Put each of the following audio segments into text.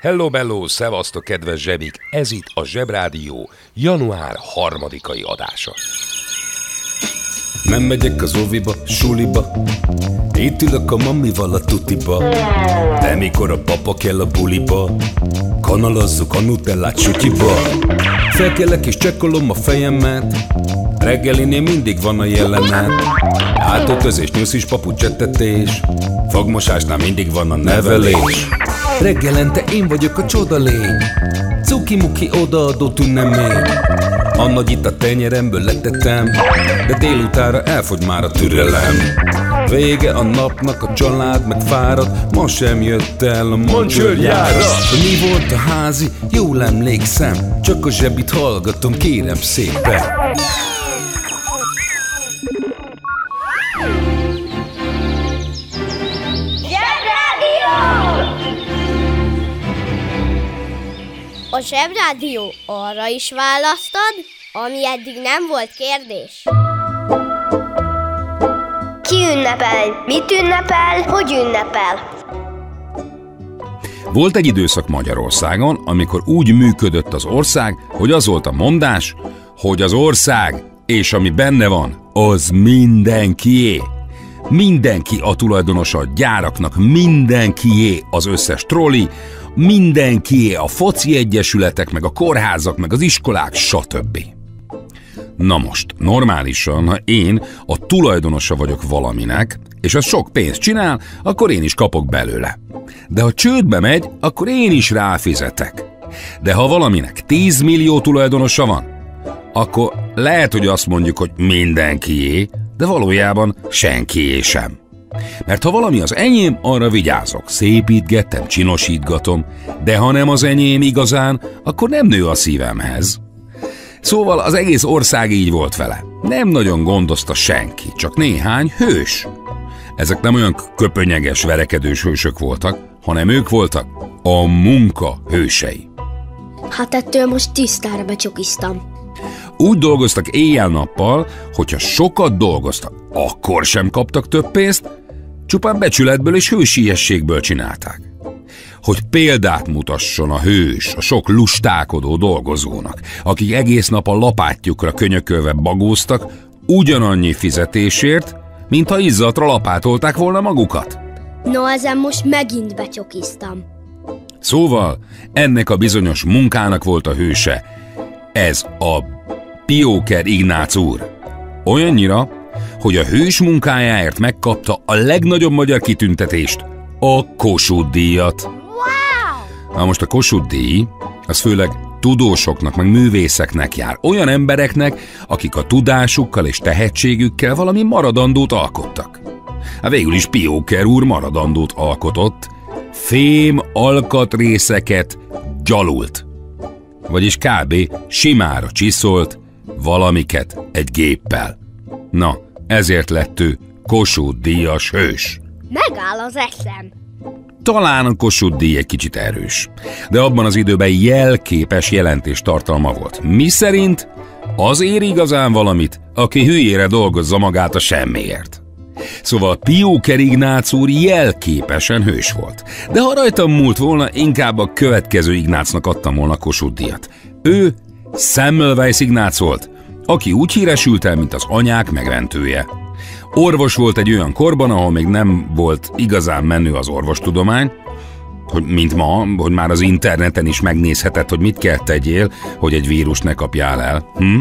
Hello, bello, szevasztok, kedves zsebik! Ez itt a Zsebrádió január harmadikai adása. Nem megyek az óviba, suliba. Itt ülök a mamival a tutiba. De mikor a papa kell a buliba Kanalazzuk a nutellát sütyiba Felkelek és csekkolom a fejemet. Reggelinél mindig van a jelenet. Átöltözés, nyuszis, papucsettetés Fogmosásnál mindig van a nevelés Reggelente én vagyok a csoda lény. Cuki-muki odaadó tünemény A nagy itt a tenyeremből letettem De délutára elfogy már a türelem. Vége a napnak, a család meg fárad Ma sem jött el a mancsőrjárat Mi volt a házi? Jól emlékszem Csak a zsebit hallgatom, kérem szépen A Zsebrádió arra is választad, ami eddig nem volt kérdés. Ki ünnepel? Mit ünnepel? Hogy ünnepel? Volt egy időszak Magyarországon, amikor úgy működött az ország, hogy az volt a mondás, hogy az ország és ami benne van, az mindenkié. Mindenki a tulajdonosa a gyáraknak, mindenkié az összes troli, mindenkié a foci egyesületek, meg a kórházak, meg az iskolák, stb. Na most, normálisan, ha én a tulajdonosa vagyok valaminek, és az sok pénzt csinál, akkor én is kapok belőle. De ha csődbe megy, akkor én is ráfizetek. De ha valaminek 10 millió tulajdonosa van, akkor lehet, hogy azt mondjuk, hogy mindenkié, de valójában senkié sem. Mert ha valami az enyém, arra vigyázok, szépítgetem, csinosítgatom, de ha nem az enyém igazán, akkor nem nő a szívemhez. Szóval az egész ország így volt vele. Nem nagyon gondozta senki, csak néhány hős. Ezek nem olyan köpönyeges, verekedős hősök voltak, hanem ők voltak a munka hősei. Hát ettől most tisztára becsokiztam. Úgy dolgoztak éjjel-nappal, hogyha sokat dolgoztak, akkor sem kaptak több pénzt, csupán becsületből és hősiességből csinálták. Hogy példát mutasson a hős a sok lustálkodó dolgozónak, akik egész nap a lapátjukra könyökölve bagóztak, ugyanannyi fizetésért, mint ha izzatra lapátolták volna magukat. No, ezen most megint becsokiztam. Szóval ennek a bizonyos munkának volt a hőse. Ez a Pióker Ignác úr. Olyannyira, hogy a hős munkájáért megkapta a legnagyobb magyar kitüntetést, a Kossuth díjat. Na most a Kossuth díj, az főleg tudósoknak, meg művészeknek jár. Olyan embereknek, akik a tudásukkal és tehetségükkel valami maradandót alkottak. Hát végül is Pióker úr maradandót alkotott, fém alkatrészeket gyalult. Vagyis kb. simára csiszolt valamiket egy géppel. Na, ezért lett ő Kossuth díjas hős. Megáll az eszem. Talán a Kossuth díj egy kicsit erős, de abban az időben jelképes jelentés tartalma volt. Mi szerint az ér igazán valamit, aki hülyére dolgozza magát a semmiért. Szóval Pióker Ignác úr jelképesen hős volt. De ha rajtam múlt volna, inkább a következő Ignácnak adtam volna Kossuth díjat. Ő Semmelweis Ignác volt, aki úgy híresült el, mint az anyák megmentője. Orvos volt egy olyan korban, ahol még nem volt igazán menő az orvostudomány, hogy mint ma, hogy már az interneten is megnézheted, hogy mit kell tegyél, hogy egy vírus ne kapjál el. Hm?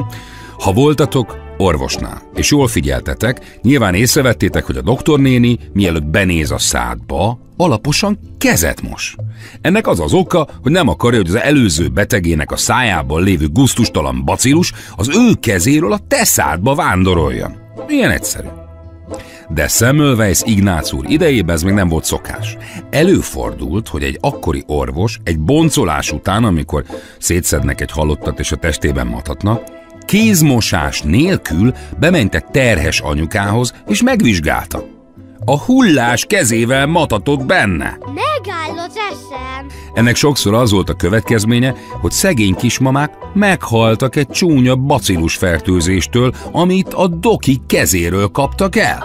Ha voltatok orvosnál, és jól figyeltetek, nyilván észrevettétek, hogy a doktornéni, mielőtt benéz a szádba, alaposan kezet mos. Ennek az az oka, hogy nem akarja, hogy az előző betegének a szájában lévő guztustalan bacillus az ő kezéről a te szádba vándoroljon. Ilyen egyszerű. De Semmelweis Ignác úr idejében ez még nem volt szokás. Előfordult, hogy egy akkori orvos egy boncolás után, amikor szétszednek egy halottat és a testében matatnak, kézmosás nélkül bement egy terhes anyukához, és megvizsgálta. A hullás kezével matatott benne. Megáll az eszem. Ennek sokszor az volt a következménye, hogy szegény kismamák meghaltak egy csúnya bacillus fertőzéstől, amit a doki kezéről kaptak el.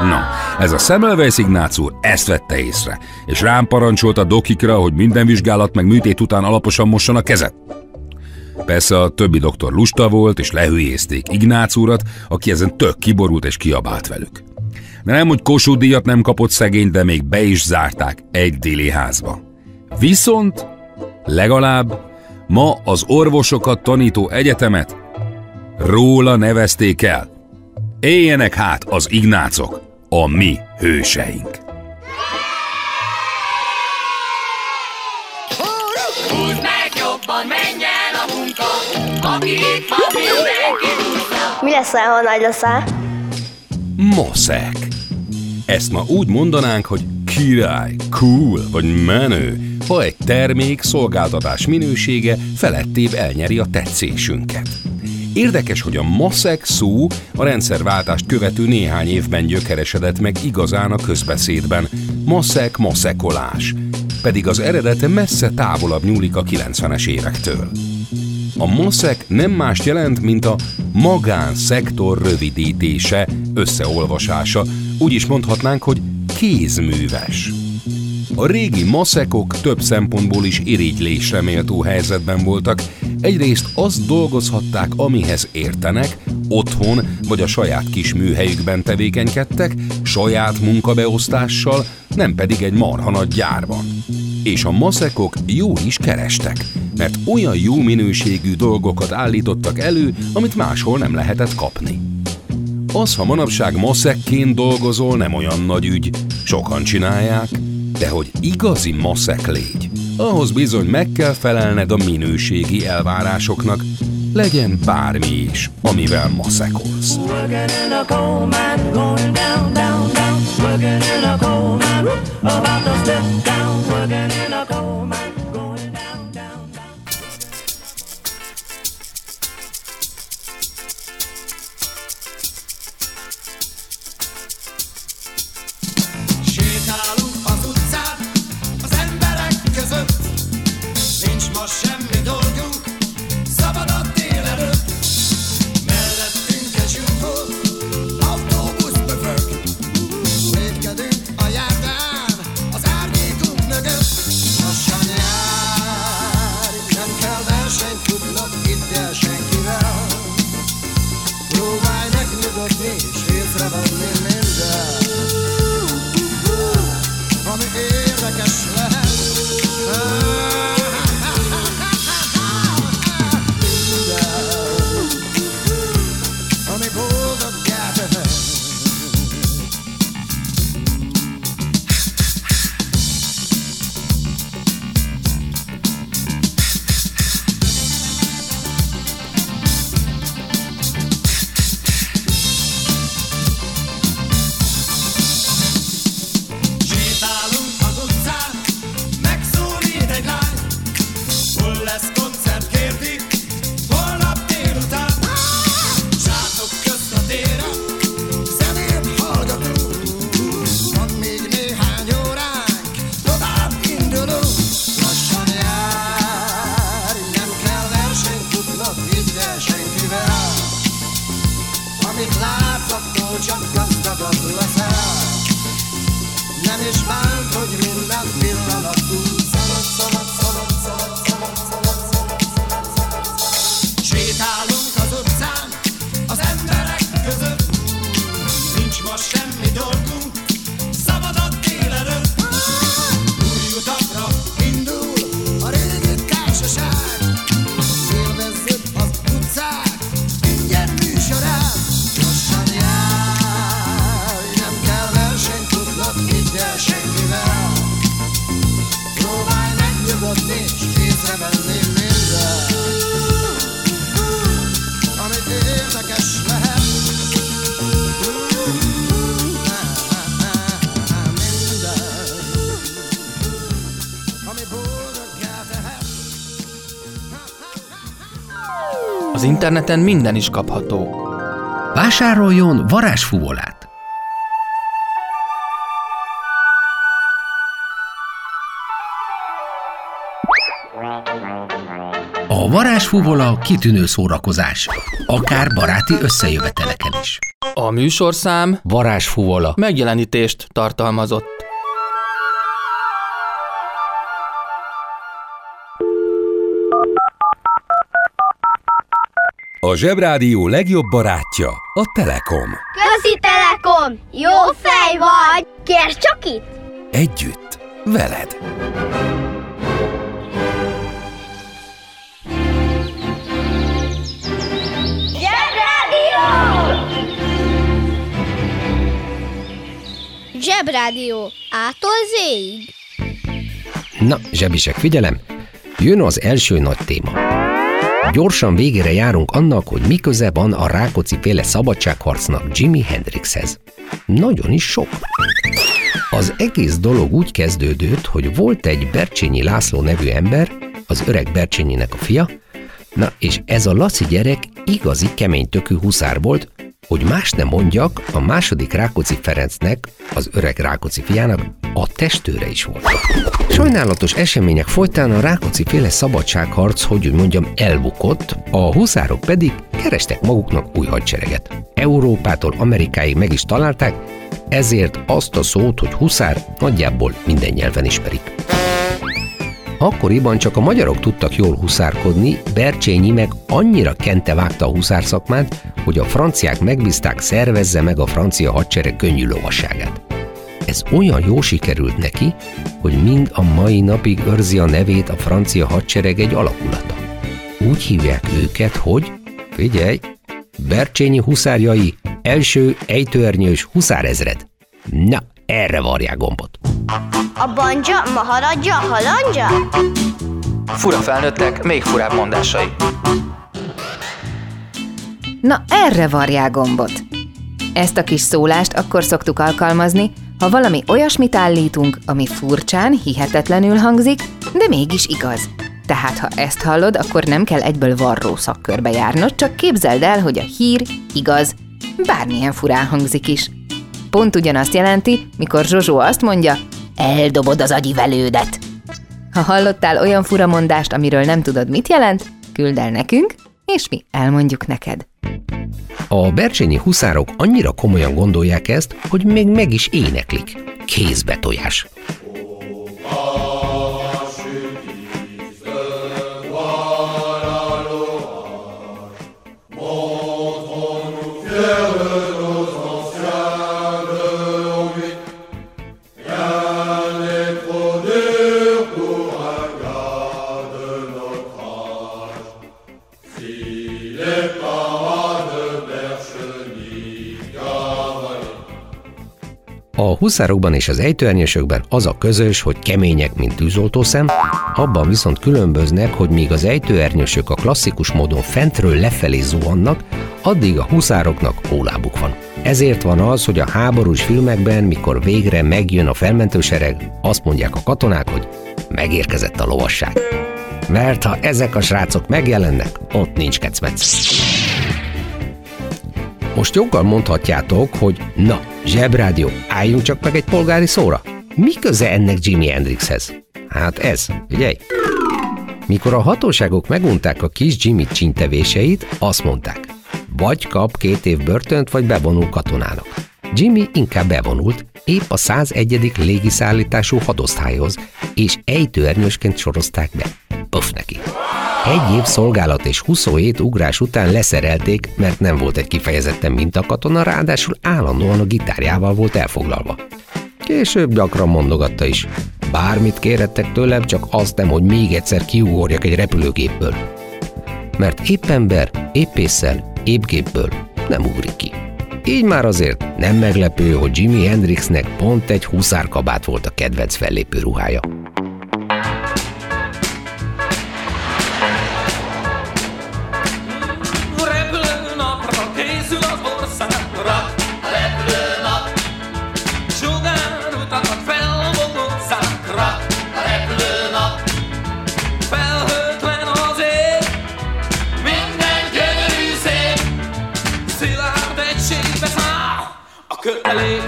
Na, ez a Semmelweis Ignác úr ezt vette észre, és rám parancsolt a dokikra, hogy minden vizsgálat meg műtét után alaposan mosson a kezet. Persze a többi doktor lusta volt, és lehülyézték Ignác úrat, aki ezen tök kiborult és kiabált velük. De nem, hogy Kossuth nem kapott szegény, de még be is zárták egy déli házba. Viszont legalább ma az orvosokat tanító egyetemet róla nevezték el. Éljenek hát az ignácok, a mi hőseink. El a munka, aki itt van. Mi lesz, ha nagy leszel? Moszek. Ezt ma úgy mondanánk, hogy király, cool vagy menő, ha egy termék szolgáltatás minősége felettébb elnyeri a tetszésünket. Érdekes, hogy a maszek szó a rendszerváltást követő néhány évben gyökeresedett meg igazán a közbeszédben. Maszek, maszekolás. Pedig az eredete messze távolabb nyúlik a 90-es évektől. A MOSZEK nem mást jelent, mint a magánszektor rövidítése, összeolvasása. Úgy is mondhatnánk, hogy kézműves. A régi maszekok több szempontból is irigylésre méltó helyzetben voltak. Egyrészt azt dolgozhatták, amihez értenek, otthon vagy a saját kis műhelyükben tevékenykedtek, saját munkabeosztással, nem pedig egy marha nagy gyárban. És a maszekok jó is kerestek, mert olyan jó minőségű dolgokat állítottak elő, amit máshol nem lehetett kapni. Az, ha manapság maszekként dolgozol, nem olyan nagy ügy. Sokan csinálják, de hogy igazi maszek légy, ahhoz bizony meg kell felelned a minőségi elvárásoknak, legyen bármi is, amivel maszekolsz. About to step down. Working in a coal mine, interneten minden is kapható. Vásároljon varázsfúvolát! A varázsfúvola kitűnő szórakozás, akár baráti összejöveteleken is. A műsorszám Varázsfúvola. megjelenítést tartalmazott. A Zsebrádió legjobb barátja a Telekom. Közi Telekom! Jó fej vagy! Kérd csak itt! Együtt, veled. Zsebrádió. Ától zéig. Na, zsebisek, figyelem! Jön az első nagy téma. Gyorsan végére járunk annak, hogy mi köze van a Rákóczi féle szabadságharcnak Jimi Hendrixhez. Nagyon is sok. Az egész dolog úgy kezdődött, hogy volt egy Bercsényi László nevű ember, az öreg Bercsényinek a fia, na és ez a Laci gyerek igazi kemény tökű huszár volt, hogy más nem mondjak, a második Rákóczi Ferencnek, az öreg Rákóczi fiának a testőre is volt. Sajnálatos események folytán a Rákóczi féle szabadságharc, hogy úgy mondjam, elbukott, a huszárok pedig kerestek maguknak új hadsereget. Európától Amerikáig meg is találták, ezért azt a szót, hogy huszár nagyjából minden nyelven ismerik. Akkoriban csak a magyarok tudtak jól huszárkodni, Bercsényi meg annyira kente vágta a huszár szakmát, hogy a franciák megbízták szervezze meg a francia hadsereg könnyű lovasságát. Ez olyan jó sikerült neki, hogy mind a mai napig őrzi a nevét a francia hadsereg egy alakulata. Úgy hívják őket, hogy, figyelj, Bercsényi huszárjai, első ejtőernyős huszárezred. Na, erre varják gombot. A banja, maharadja, halandja? Fura felnőttek, még furább mondásai. Na, erre varják gombot. Ezt a kis szólást akkor szoktuk alkalmazni, ha valami olyasmit állítunk, ami furcsán, hihetetlenül hangzik, de mégis igaz. Tehát, ha ezt hallod, akkor nem kell egyből varró szakkörbe járnod, csak képzeld el, hogy a hír igaz, bármilyen furán hangzik is. Pont ugyanazt jelenti, mikor Zsozsó azt mondja, eldobod az agyivelődet. Ha hallottál olyan furamondást, amiről nem tudod, mit jelent, küld el nekünk, és mi elmondjuk neked. A bercsényi huszárok annyira komolyan gondolják ezt, hogy még meg is éneklik. Kézbe tojás. A huszárokban és az ejtőernyősökben az a közös, hogy kemények, mint tűzoltószem, abban viszont különböznek, hogy míg az ejtőernyősök a klasszikus módon fentről lefelé zuhannak, addig a huszároknak hólábuk van. Ezért van az, hogy a háborús filmekben, mikor végre megjön a felmentősereg, azt mondják a katonák, hogy megérkezett a lovasság. Mert ha ezek a srácok megjelennek, ott nincs kecmec. Most joggal mondhatjátok, hogy na, zsebrádió, álljunk csak meg egy polgári szóra. Mi köze ennek Jimi Hendrixhez? Hát ez, figyelj! Mikor a hatóságok megunták a kis Jimmy csintevéseit, azt mondták, vagy kap két év börtönt, vagy bevonul katonának. Jimmy inkább bevonult, épp a 101. légiszállítású hadosztályhoz, és ejtőernyősként sorozták be. Puff neki. Egy év szolgálat és 27 ugrás után leszerelték, mert nem volt egy kifejezetten mintakatona, ráadásul állandóan a gitárjával volt elfoglalva. Később gyakran mondogatta is. Bármit kérhettek tőlem, csak azt nem, hogy még egyszer kiugorjak egy repülőgépből. Mert épp ember, épp észsel, épp gépből nem ugrik ki. Így már azért nem meglepő, hogy Jimi Hendrixnek pont egy huszárkabát volt a kedvenc fellépő ruhája. Kötelék.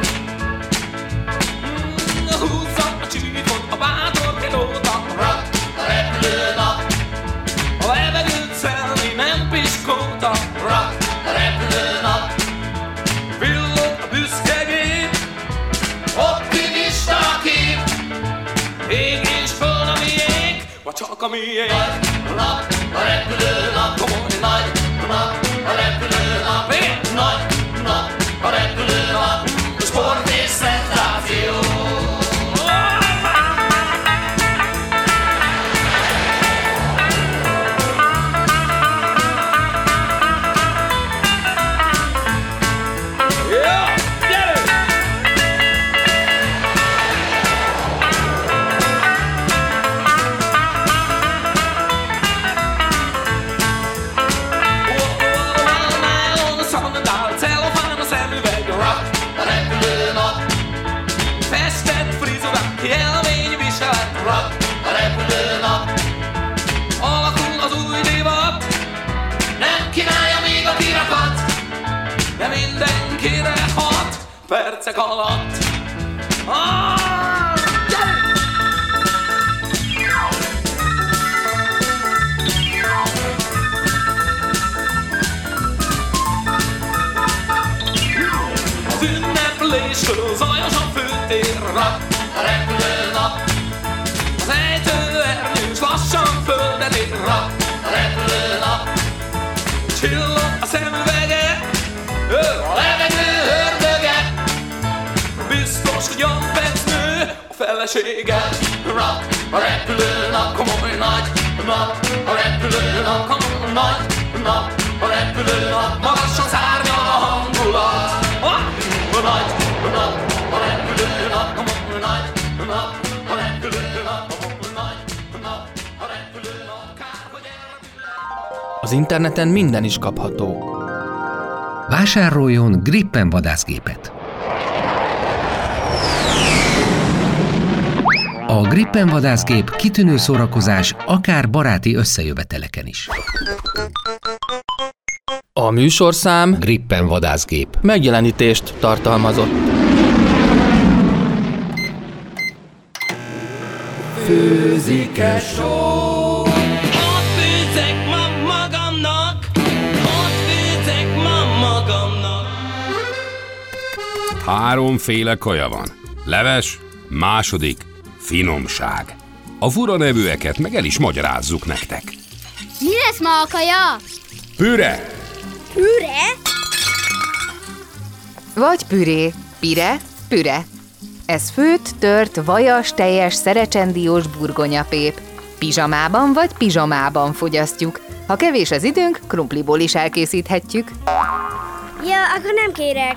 Mm, Húzza a csíkot a bátor pilóta, a repülőnap. A levegőt szelni nem piskóta, a repülőnap. Villog a büszke gép, optimista a kép. Ég és föld a miénk, vagy csak a miénk. Nap, a repülőnap, call on nő a felesége. Rak, a repülőnap, komoly nagy nap, a repülőnap, komoly nagy nap, a repülőnap, magasan szárnyal a hangulat. A nagy a a a elrepül. Az interneten minden is kapható. Vásároljon Gripen vadászgépet. A Gripen vadászgép kitűnő szórakozás akár baráti összejöveteleken is. A műsorszám Gripen vadászgép. megjelenítést tartalmazott. Főzik-e só? Ott főzek ma magamnak, ott főzek ma magamnak. Háromféle kaja van. Leves, második, finomság. A fura nevűeket meg el is magyarázzuk nektek. Mi lesz ma a kaja? Püre, Püre? Vagy püré, pire, püre. Ez főtt, tört, vajas, teljes, szerecsendiós burgonyapép. Pizsamában vagy pizsamában fogyasztjuk. Ha kevés az időnk, krumpliból is elkészíthetjük. Ja, akkor nem kérek.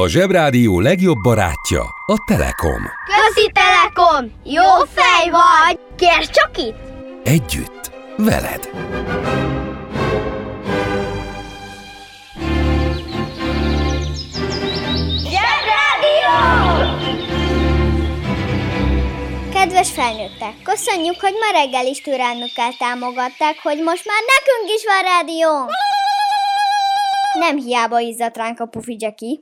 A Zsebrádió legjobb barátja a Telekom. Közi Telekom! Jó fej vagy! Kérd csak itt! Együtt, veled. Zsebrádió! Kedves felnőttek, köszönjük, hogy ma reggel is türelmükkel támogatták, hogy most már nekünk is van rádió! Nem hiába izzadt ránk a pufi Jackie.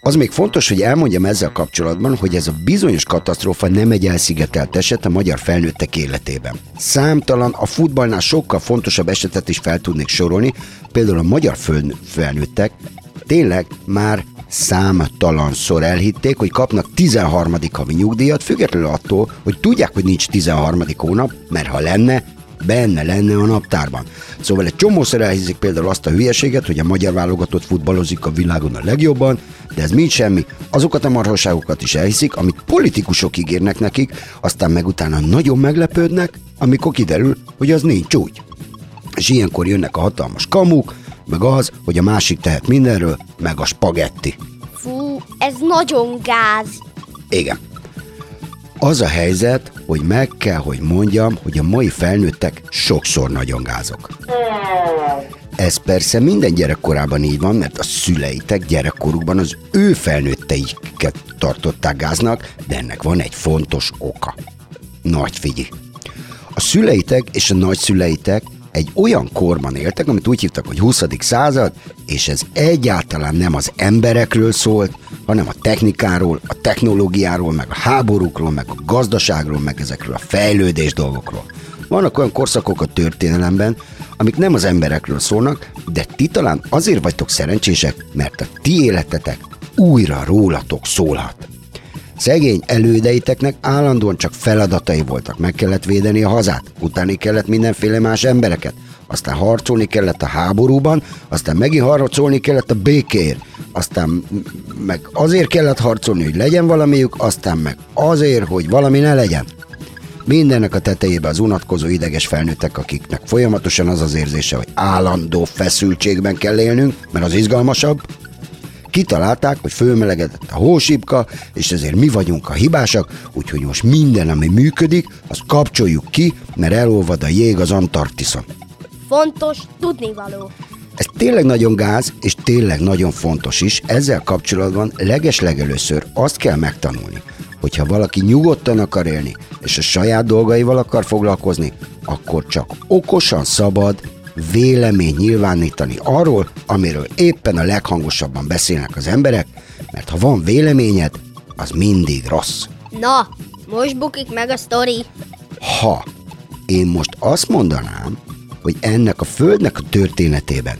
Az még fontos, hogy elmondjam ezzel kapcsolatban, hogy ez a bizonyos katasztrófa nem egy elszigetelt eset a magyar felnőttek életében. Számtalan, a futballnál sokkal fontosabb esetet is fel tudnék sorolni, például a magyar felnőttek tényleg már számtalanszor elhitték, hogy kapnak 13. havi nyugdíjat, függetlenül attól, hogy tudják, hogy nincs 13. hónap, mert ha lenne, benne lenne a naptárban. Szóval egy csomószor elhiszik például azt a hülyeséget, hogy a magyar válogatott futballozik a világon a legjobban, de ez mind semmi. Azokat a marhaságokat is elhiszik, amit politikusok ígérnek nekik, aztán meg utána nagyon meglepődnek, amikor kiderül, hogy az nincs úgy. És ilyenkor jönnek a hatalmas kamuk, meg az, hogy a másik tehet mindenről, meg a spagetti. Fú, ez nagyon gáz. Igen. Az a helyzet, hogy meg kell, hogy mondjam, hogy a mai felnőttek sokszor nagyon gázok. Ez persze minden gyerekkorában így van, mert a szüleitek gyerekkorukban az ő felnőtteiket tartották gáznak, de ennek van egy fontos oka. Nagy figyelj! A szüleitek és a nagyszüleitek egy olyan korban éltek, amit úgy hívtak, hogy 20. század, és ez egyáltalán nem az emberekről szólt, hanem a technikáról, a technológiáról, meg a háborúkról, meg a gazdaságról, meg ezekről a fejlődés dolgokról. Vannak olyan korszakok a történelemben, amik nem az emberekről szólnak, de ti talán azért vagytok szerencsések, mert a ti életetek újra rólatok szólhat. Szegény elődeiteknek állandóan csak feladatai voltak. Meg kellett védeni a hazát, utáni kellett mindenféle más embereket, aztán harcolni kellett a háborúban, aztán megint harcolni kellett a békéért, aztán meg azért kellett harcolni, hogy legyen valamiük, aztán meg azért, hogy valami ne legyen. Mindennek a tetejébe az unatkozó ideges felnőttek, akiknek folyamatosan az az érzése, hogy állandó feszültségben kell élnünk, mert az izgalmasabb, kitalálták, hogy fölmelegedett a hósipka, és ezért mi vagyunk a hibásak, úgyhogy most minden, ami működik, azt kapcsoljuk ki, mert elolvad a jég az Antarktiszon. Fontos tudnivaló. Ez tényleg nagyon gáz, és tényleg nagyon fontos is. Ezzel kapcsolatban legeslegelőször azt kell megtanulni, hogyha valaki nyugodtan akar élni, és a saját dolgaival akar foglalkozni, akkor csak okosan szabad vélemény nyilvánítani arról, amiről éppen a leghangosabban beszélnek az emberek, mert ha van véleményed, az mindig rossz. Na, most bukik meg a sztori. Ha én most azt mondanám, hogy ennek a földnek a történetében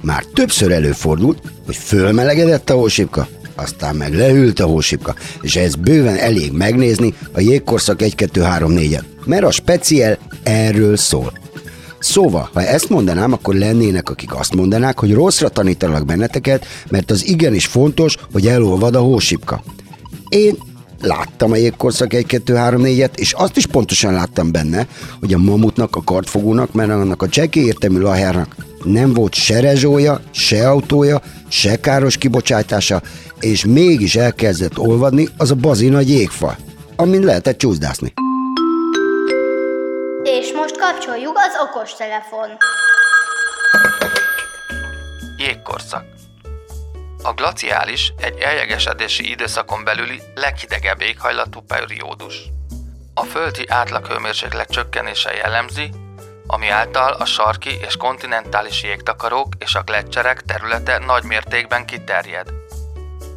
már többször előfordult, hogy fölmelegedett a hósipka, aztán meg leült a hósipka, és ez bőven elég megnézni a jégkorszak 1-2-3-4-et, mert a speciál erről szól. Szóval, ha ezt mondanám, akkor lennének, akik azt mondanák, hogy rosszra tanítanak benneteket, mert az igenis fontos, hogy elolvad a hósipka. Én láttam a jégkorszak 1 2 3 4 és azt is pontosan láttam benne, hogy a mamutnak, a kartfogónak, mert annak a csekély értelmű lahárnak nem volt se rezsója, se autója, se káros kibocsátása, és mégis elkezdett olvadni az a bazi nagy jégfa, amin lehetett csúszdászni. És most kapcsoljuk az okos telefon. Jégkorszak. A glaciális egy eljegesedési időszakon belüli leghidegebb éghajlatú periódus. A földi átlaghőmérséklet csökkenése jellemzi, ami által a sarki és kontinentális jégtakarók és a gletszerek területe nagy mértékben kiterjed.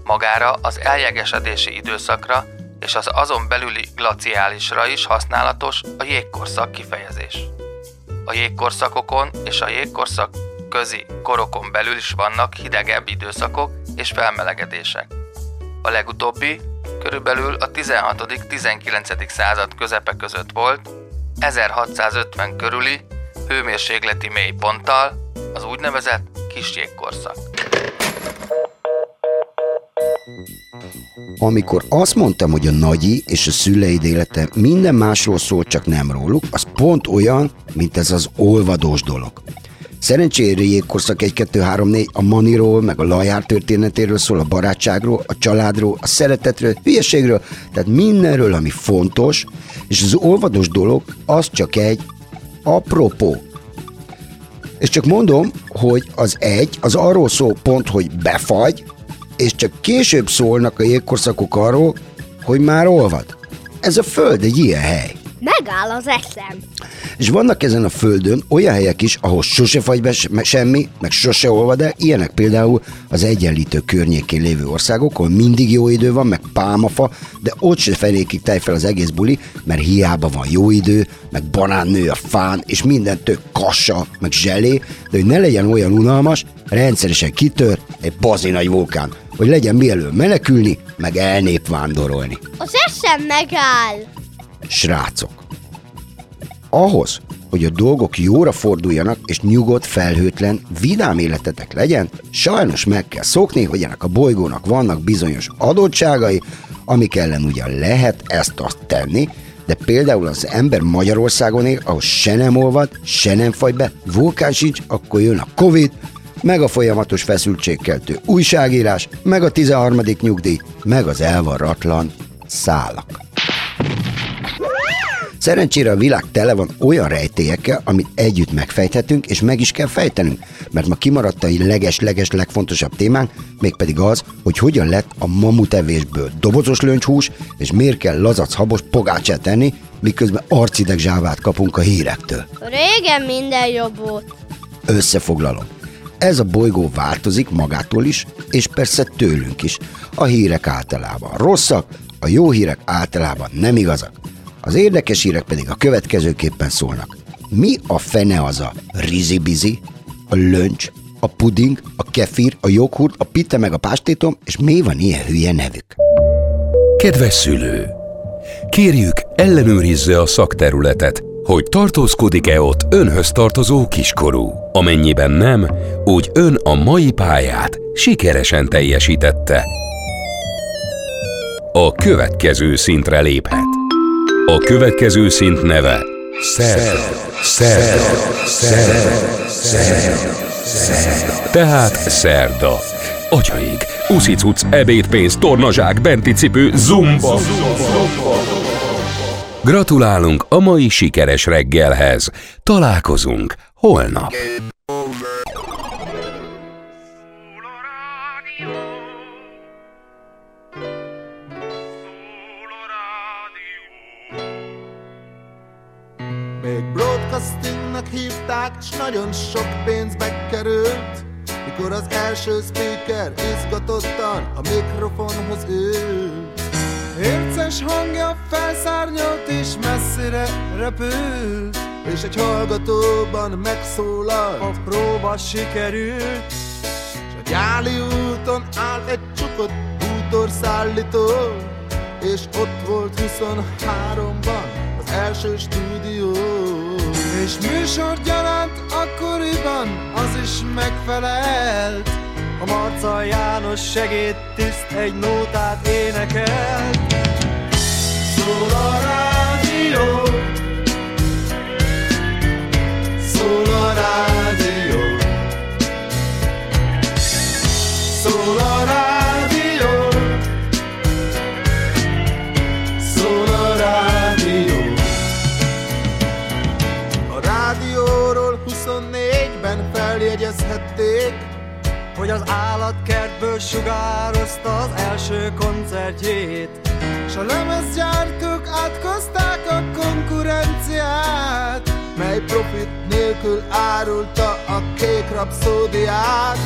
Magára az eljegesedési időszakra és az azon belüli glaciálisra is használatos a jégkorszak kifejezés. A jégkorszakokon és a jégkorszak közi korokon belül is vannak hidegebb időszakok és felmelegedések. A legutóbbi körülbelül a 16.-19. század közepe között volt, 1650 körüli hőmérsékleti mélyponttal, az úgynevezett kis jégkorszak. Amikor azt mondtam, hogy a nagyi és a szüleid élete minden másról szól, csak nem róluk, az pont olyan, mint ez az olvadós dolog. Szerencsére jégkorszak 1, 2, 3, 4 a maniról, meg a lajár történetéről szól, a barátságról, a családról, a szeretetről, hülyeségről, tehát mindenről, ami fontos, és az olvadós dolog az csak egy apropó. És csak mondom, hogy az egy, az arról szól pont, hogy befagy, és csak később szólnak a jégkorszakok arról, hogy már olvad. Ez a föld egy ilyen hely. Megáll az eszem. És vannak ezen a földön olyan helyek is, ahol sose fagy be se- semmi, meg sose olvad el, ilyenek például az egyenlítő környékén lévő országok, ahol mindig jó idő van, meg pálmafa, de ott se fenékig tej fel az egész buli, mert hiába van jó idő, meg banán nő a fán, és minden tök kassa, meg zselé, de hogy ne legyen olyan unalmas, rendszeresen kitör egy bazi nagy vulkán, hogy legyen mielőtt menekülni, meg elnépvándorolni. Az eszem megáll. Srácok, ahhoz, hogy a dolgok jóra forduljanak, és nyugodt, felhőtlen, vidám életetek legyen, sajnos meg kell szokni, hogy ennek a bolygónak vannak bizonyos adottságai, amik ellen ugyan lehet ezt-azt tenni, de például az ember Magyarországon él, ahol se nem olvad, se nem fagy be, vulkán sincs, akkor jön a Covid, meg a folyamatos feszültségkeltő újságírás, meg a 13. nyugdíj, meg az elvarratlan szálak. Szerencsére a világ tele van olyan rejtélyekkel, amit együtt megfejthetünk, és meg is kell fejtenünk, mert ma kimaradt a leges-leges legfontosabb témánk, mégpedig az, hogy hogyan lett a mamutevésből dobozos löncshús, és miért kell lazac habos pogácsát tenni, miközben arcideg zsávát kapunk a hírektől. Régen minden jobb volt. Összefoglalom. Ez a bolygó változik magától is, és persze tőlünk is. A hírek általában rosszak, a jó hírek általában nem igazak. Az érdekes hírek pedig a következőképpen szólnak. Mi a fene az a rizibizi, a löncs, a puding, a kefir, a joghurt, a pitta meg a pástétom, és mi van ilyen hülye nevük? Kedves szülő! Kérjük, ellenőrizze a szakterületet, hogy tartózkodik-e ott önhöz tartozó kiskorú. Amennyiben nem, úgy ön a mai pályát sikeresen teljesítette. A következő szintre léphet. A következő szint neve Szerda. Szerda. Szerda. Szerda. Szerda. Tehát szerda. Atyaig, uszicuc, ebédpénz, tornazsák, benti cipő, zumba. Gratulálunk a mai sikeres reggelhez. Találkozunk holnap. Broadcastingnak hívták, és nagyon sok pénzbe került Mikor az első speaker izgatottan a mikrofonhoz ült. Érces hangja felszárnyalt és messzire repült És egy hallgatóban megszólalt. A próba sikerült. És a gyáli úton állt egy csukott bútorszállító És ott volt 23-ban az első stúdió És műsor gyaránt akkoriban az is megfelelt. A Marca János segédtiszt egy nótát énekelt. Szól a rádió az állatkertből sugározta az első koncertjét. S a lemezgyártók átkozták a konkurenciát Mely profit nélkül árulta a kék rapszódiát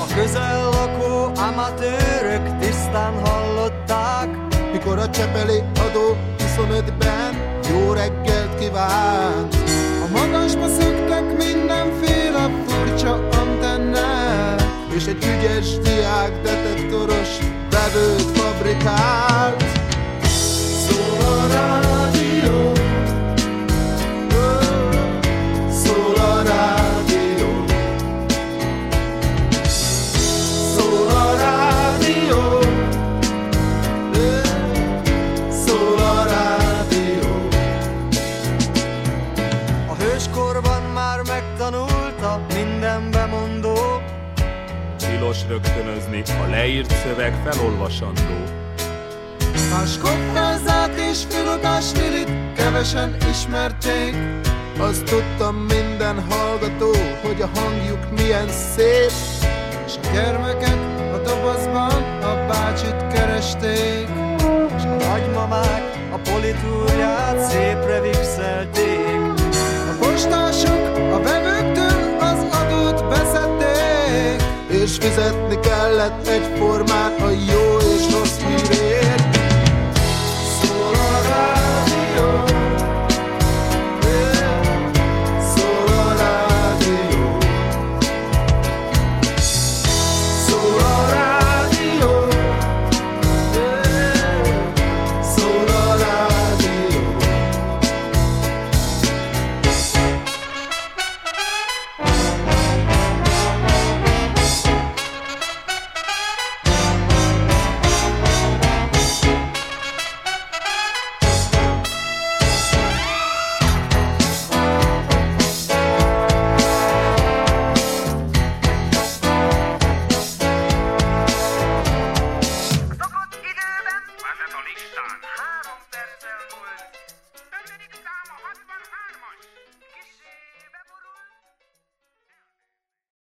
a közel lakó amatőrök tisztán hallották Mikor a Csepeli adó 25-ben jó reggelt kívánt. A magasba szöktek mindenféle És egy ügyes diák detektoros vevőt fabrikált az adót